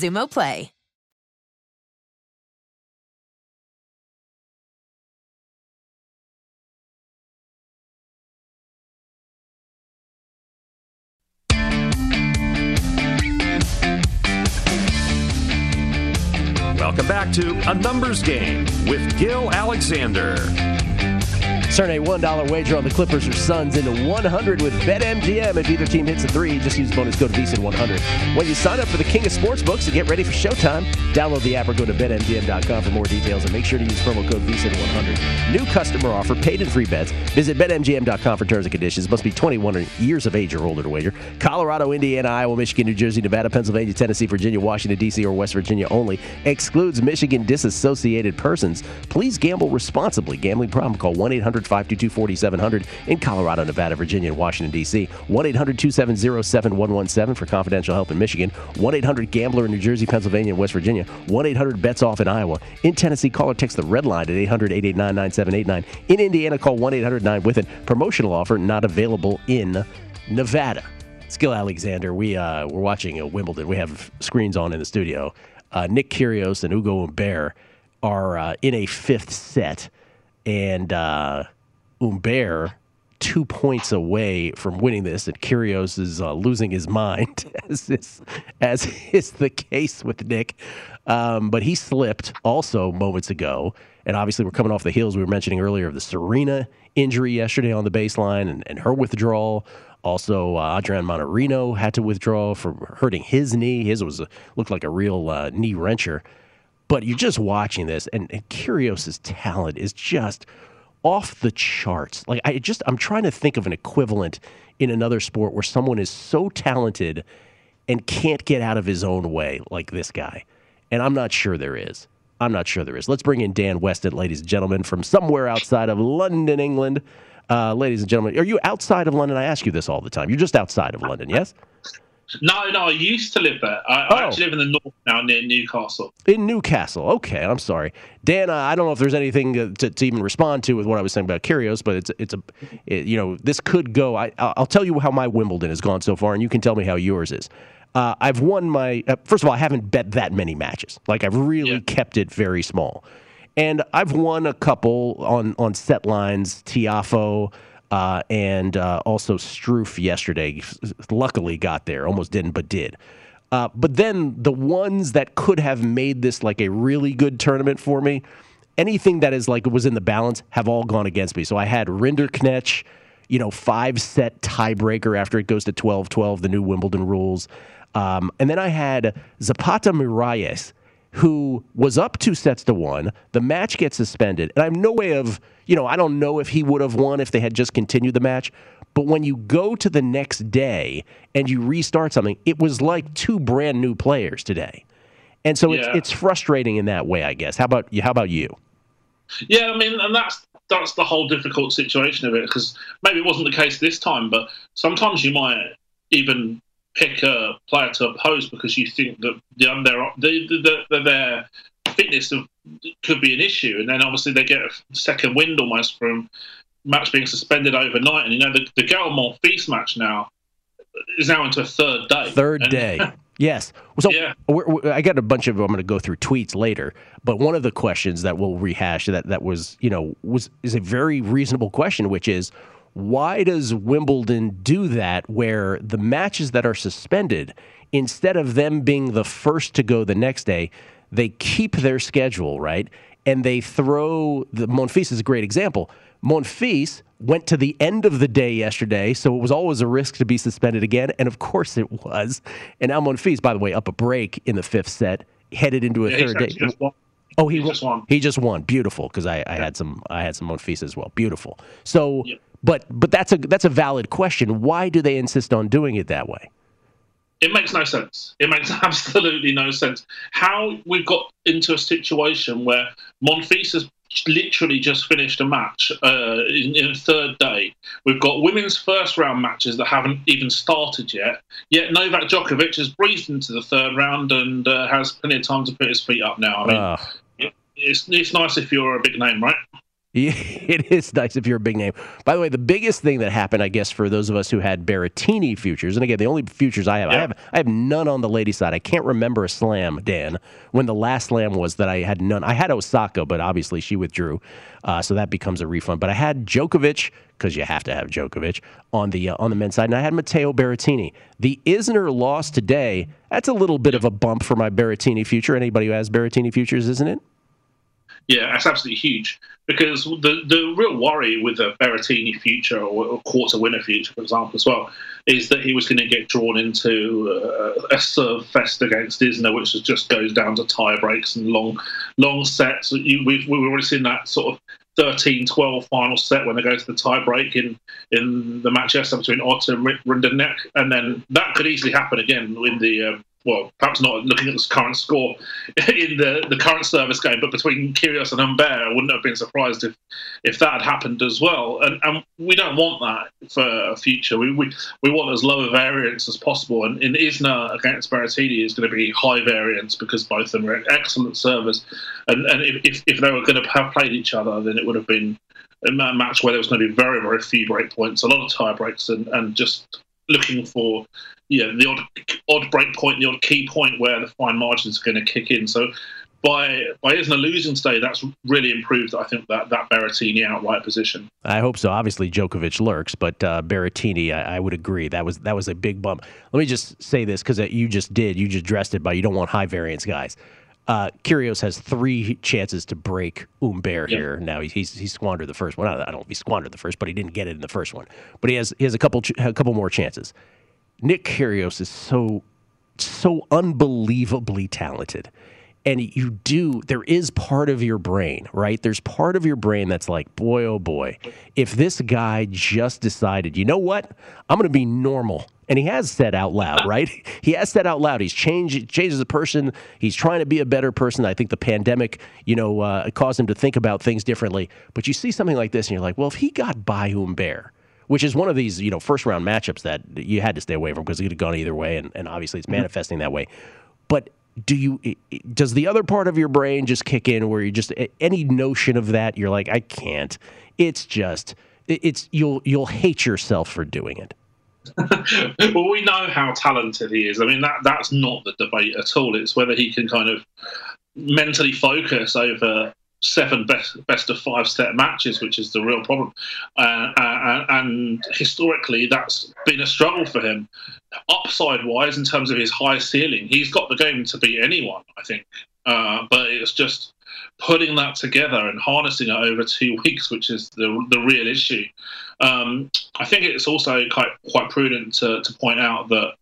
Xumo Play. Welcome back to A Numbers Game with Gill Alexander. Certain a $1 wager on the Clippers or Suns into 100 with BetMGM. If either team hits a three, just use bonus code VSIN100. When you sign up for the King of Sportsbooks and get ready for showtime, download the app or go to BetMGM.com for more details and make sure to use promo code VSIN100. New customer offer, paid and free bets. Visit BetMGM.com for terms and conditions. Must be 21 years of age or older to wager. Colorado, Indiana, Iowa, Michigan, New Jersey, Nevada, Pennsylvania, Tennessee, Virginia, Washington, D.C., or West Virginia only. Excludes Michigan disassociated persons. Please gamble responsibly. Gambling problem? Call 1 800 522 4700 in Colorado, Nevada, Virginia, and Washington, D.C. 1 800 270 7117 for confidential help in Michigan. 1 800 Gambler in New Jersey, Pennsylvania, and West Virginia. 1 800 Bets Off in Iowa. In Tennessee, call or text the red line at 800 889 9789. In Indiana, call 1 800 9 with it. Promotional offer not available in Nevada. Skill Alexander, we uh, we're watching uh, Wimbledon. We have screens on in the studio. Uh, Nick Kyrgios and Ugo Humbert are uh, in a fifth set, and uh, two points away from winning this, and Kyrgios is uh, losing his mind, *laughs* as is, as is the case with Nick. Um, but he slipped also moments ago, and obviously we're coming off the heels we were mentioning earlier of the Serena injury yesterday on the baseline and, and her withdrawal Also, uh, Adrian Mannarino had to withdraw for hurting his knee. His was a, looked like a real uh, knee wrencher. But you're just watching this, and, and Kyrgios' talent is just off the charts. Like I just, I'm trying to think of an equivalent in another sport where someone is so talented and can't get out of his own way like this guy. And I'm not sure there is. I'm not sure there is. Let's bring in Dan Weston, ladies and gentlemen, from somewhere outside of London, England. Uh, ladies and gentlemen, are you outside of London? I ask you this all the time. You're just outside of London, yes? No, no, I used to live there. I, Oh. I actually live in the north now, near Newcastle. In Newcastle. Okay, I'm sorry, Dan. Uh, I don't know if there's anything uh, to, to even respond to with what I was saying about Kyrgios, but it's it's a, it, you know, this could go. I I'll tell you how my Wimbledon has gone so far, and you can tell me how yours is. Uh, I've won my uh, first of all, I haven't bet that many matches. Like I've really kept it very small, and I've won a couple on on set lines, Tiafoe. Uh, and uh, also Struff yesterday. Luckily, got there. Almost didn't, but did. Uh, but then the ones that could have made this like a really good tournament for me, anything that is like was in the balance have all gone against me. So I had Rinderknech, you know, five set tiebreaker after it goes to 12 12, the new Wimbledon rules. Um, and then I had Zapata Miralles, who was up two sets to one. The match gets suspended. And I have no way of, you know, I don't know if he would have won if they had just continued the match. But when you go to the next day and you restart something, it was like two brand new players today. And so Yeah. it's it's frustrating in that way, I guess. How about you? How about you? Yeah, I mean, and that's that's the whole difficult situation of it because maybe it wasn't the case this time, but sometimes you might even pick a player to oppose because you think that the, their the, the, the, their fitness could be an issue, and then obviously they get a second wind almost from match being suspended overnight. And you know, the, the Monfils match now is now into a third day. Third And- day. *laughs* Yes. So Yeah. we're, we're- I got a bunch of. I'm going to go through tweets later, but one of the questions that we'll rehash that that was you know was is a very reasonable question, which is why does Wimbledon do that where the matches that are suspended instead of them being the first to go the next day, they keep their schedule right and they throw the Monfils is a great example. Monfils went to the end of the day yesterday, so it was always a risk to be suspended again, and of course it was. And now Monfils, by the way, up a break in the fifth set, headed into a Yeah, third day. actually just won. Oh, he, He just won. He just won. Beautiful, because I, I had some I had some Monfils as well. Beautiful. So, but but that's a that's a valid question. Why do they insist on doing it that way? It makes no sense. It makes *laughs* absolutely no sense. How we've got into a situation where Monfils has literally just finished a match uh, in, in a third day. We've got women's first round matches that haven't even started yet. Yet Novak Djokovic has breezed into the third round and uh, has plenty of time to put his feet up now. I mean, Uh, it, it's, it's nice if you're a big name, right? Yeah, *laughs* it is nice if you're a big name. By the way, the biggest thing that happened, I guess, for those of us who had Berrettini futures, and again, the only futures I have, I have, I have none on the lady side. I can't remember a slam, Dan, when the last slam was that I had none. I had Osaka, but obviously she withdrew, uh, so that becomes a refund. But I had Djokovic because you have to have Djokovic on the uh, on the men's side, and I had Matteo Berrettini. The Isner loss today. That's a little bit of a bump for my Berrettini future. Anybody who has Berrettini futures, isn't it? Yeah, that's absolutely huge because the the real worry with a Berrettini future or a quarter winner future, for example, as well, is that he was going to get drawn into uh, a serve fest against Isner, which just goes down to tie breaks and long long sets. You, we've we've already seen that sort of 13-12 final set when they go to the tie break in in the match yesterday between Otte and Rinderknech, and then that could easily happen again in the. Um, well, perhaps not looking at the current score *laughs* in the, the current service game, but between Kyrgios and Humbert, I wouldn't have been surprised if, if that had happened as well. And, and we don't want that for a future. We, we, we want as low a variance as possible. And in Isner against Berrettini is going to be high variance because both of them are excellent servers. And, and if, if, they were going to have played each other, then it would have been a match where there was going to be very, very few break points, a lot of tie breaks, and, and just looking for yeah the odd odd break point, the odd key point where the fine margins are going to kick in. So by by Isner losing today, that's really improved. I think that that Berrettini outright position. I hope so. Obviously, Djokovic lurks, but uh, Berrettini, I, I would agree that was that was a big bump. Let me just say this because you just did, you just dressed it by you don't want high variance guys. Uh, Kyrgios has three chances to break Humbert Yeah. here. Now he's, he's he squandered the first one. I don't know if he squandered the first, but he didn't get it in the first one. But he has he has a couple ch- a couple more chances. Nick Kyrgios is so so unbelievably talented. And you do, there is part of your brain, right? There's part of your brain that's like, boy, oh boy, if this guy just decided, you know what? I'm going to be normal. And he has said out loud, *laughs* right? He has said out loud. He's changed, changed as a person. He's trying to be a better person. I think the pandemic, you know, uh, caused him to think about things differently. But you see something like this and you're like, well, if he got by Bear, which is one of these, you know, first round matchups that you had to stay away from because it could have gone either way, and, and obviously it's manifesting that way. But do you does the other part of your brain just kick in where you just any notion of that you're like I can't. It's just it's you'll you'll hate yourself for doing it. *laughs* well, we know how talented he is. I mean, that that's not the debate at all. It's whether he can kind of mentally focus over seven best best of five set matches, which is the real problem. Uh, uh, and historically, that's been a struggle for him. Upside wise, in terms of his high ceiling, he's got the game to beat anyone. I think, uh, but it's just putting that together and harnessing it over two *laughs* weeks, which is the the real issue. Um, I think it's also quite quite prudent to, to point out that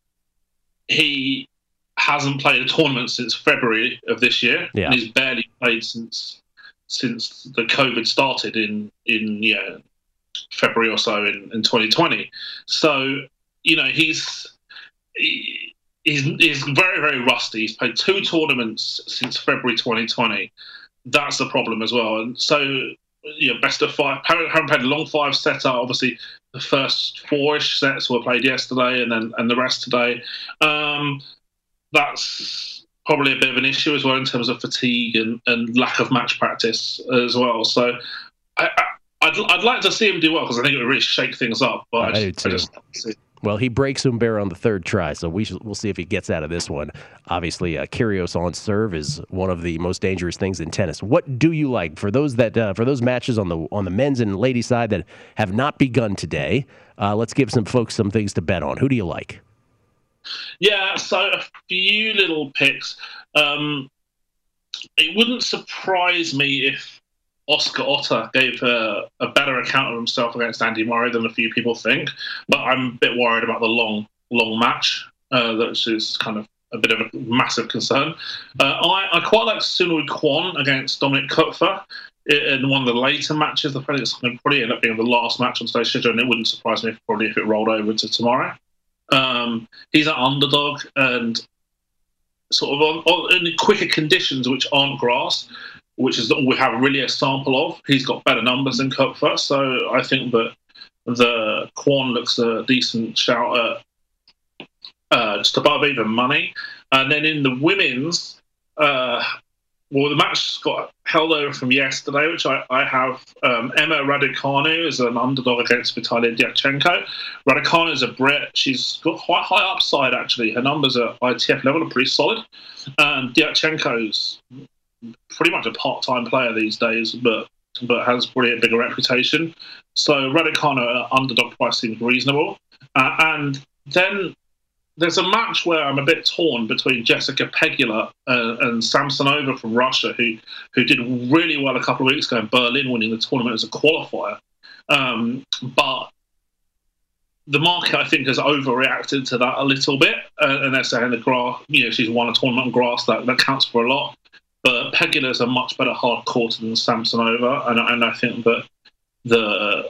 he hasn't played a tournament since February of this year, Yeah. and he's barely played since since the COVID started in in yeah February or so in, in 2020. So you know he's he, he's he's very very rusty. He's played two tournaments since February 2020. That's the problem as well. And so you know, best of five. Haven't played a long five set up. Obviously, the first four-ish sets were played yesterday, and then and the rest today. Um, that's probably a bit of an issue as well in terms of fatigue and, and lack of match practice as well. So I, I, I'd, I'd like to see him do well because I think it would really shake things up. But I, I do just, too. I just Well, he breaks Humbert on the third try, so we we'll see if he gets out of this one. Obviously, uh, Kyrgios on serve is one of the most dangerous things in tennis. What do you like for those that uh, for those matches on the on the men's and ladies side that have not begun today? Uh, let's give some folks some things to bet on. Who do you like? Yeah, so a few little picks. Um, it wouldn't surprise me if Oscar Otte gave a, a better account of himself against Andy Murray than a few people think, but I'm a bit worried about the long, long match. Uh, that is kind of a bit of a massive concern. Uh, I, I quite like Soonwoo Kwon against Dominik Koepfer in one of the later matches. I think it's going to probably end up being the last match on today's schedule, and it wouldn't surprise me if, probably if it rolled over to tomorrow. Um, he's an underdog and sort of on, on, in quicker conditions, which aren't grass, which is we have really a sample of. He's got better numbers than Koepfer, so I think that the Kwon looks a decent shout at uh, just above even money. And then in the women's, uh, well, the match got held over from yesterday, which I, I have um, Emma Raducanu as an underdog against Vitalia Diatchenko. Raducanu is a Brit. She's got quite high upside, actually. Her numbers at ITF level are pretty solid. And Diatchenko's pretty much a part-time player these days, but but has probably a bigger reputation. So Raducanu underdog price seems reasonable. Uh, and then there's a match where I'm a bit torn between Jessica Pegula uh, and Samsonova from Russia, who who did really well a couple of weeks ago in Berlin, winning the tournament as a qualifier. Um, but the market, I think, has overreacted to that a little bit, uh, and they're saying the grass, you know, she's won a tournament on grass that, that counts for a lot. But Pegula is a much better hard court than Samsonova, and, and I think that the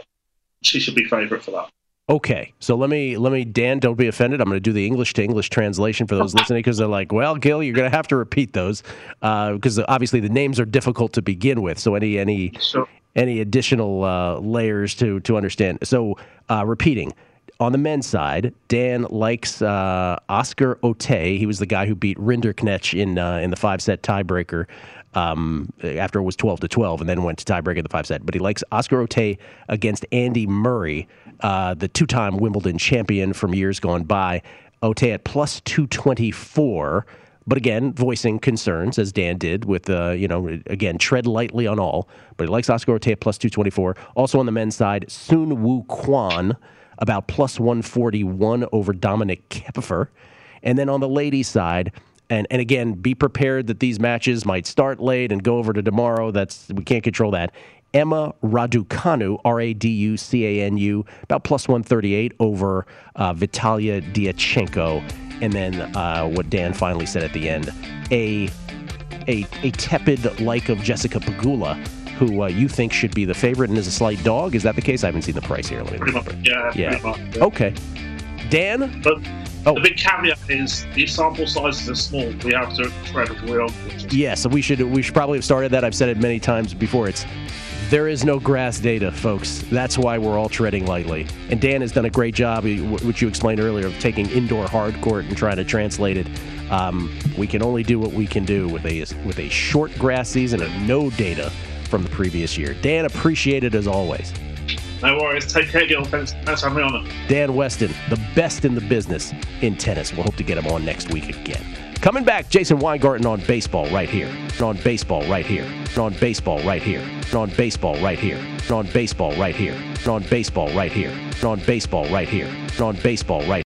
she should be favourite for that. Okay, so let me let me Dan, don't be offended. I'm going to do the English to English translation for those listening because they're like, "Well, Gill, you're going to have to repeat those because obviously the names are difficult to begin with. So any any any additional uh, layers to to understand. So uh, repeating on the men's side, Dan likes uh, Oscar Otte. He was the guy who beat Rinderknech in uh, in the five set tiebreaker um, after it was 12 to 12 and then went to tiebreak in the five set. But he likes Oscar Otte against Andy Murray, uh, the two time Wimbledon champion from years gone by. Otte at plus 224. But again, voicing concerns as Dan did with, uh, you know, again, tread lightly on all. But he likes Oscar Otte at plus 224. Also on the men's side, Soonwoo Kwon about plus 141 over Dominik Koepfer. And then on the ladies' side, and and again, be prepared that these matches might start late and go over to tomorrow. That's we can't control that. Emma Raducanu, R A D U C A N U, about plus 138 over uh, Vitalia Diatchenko. And then uh, what Dan finally said at the end a, a, a tepid like of Jessica Pegula, who uh, you think should be the favorite and is a slight dog. Is that the case? I haven't seen the price here. Let me much, yeah. Yeah. Pretty much, yeah. Okay. Dan? But the big caveat is these sample sizes are small. We have to tread real. Yeah, so we should we should probably have started that. I've said it many times before. It's there is no grass data, folks. That's why we're all treading lightly. And Dan has done a great job, which you explained earlier, of taking indoor hard court and trying to translate it. Um, we can only do what we can do with a with a short grass season and no data from the previous year. Dan, appreciate it as always. No worries. Take care, Gill. Thanks, thanks for having me on. Dan Weston, the best in the business in tennis. We'll hope to get him on next week again. Coming back, Jason Weingarten on baseball right here. On baseball right here. On baseball right here. On baseball right here. On baseball right here. On baseball right here. On baseball right here. On baseball right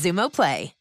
Xumo Play.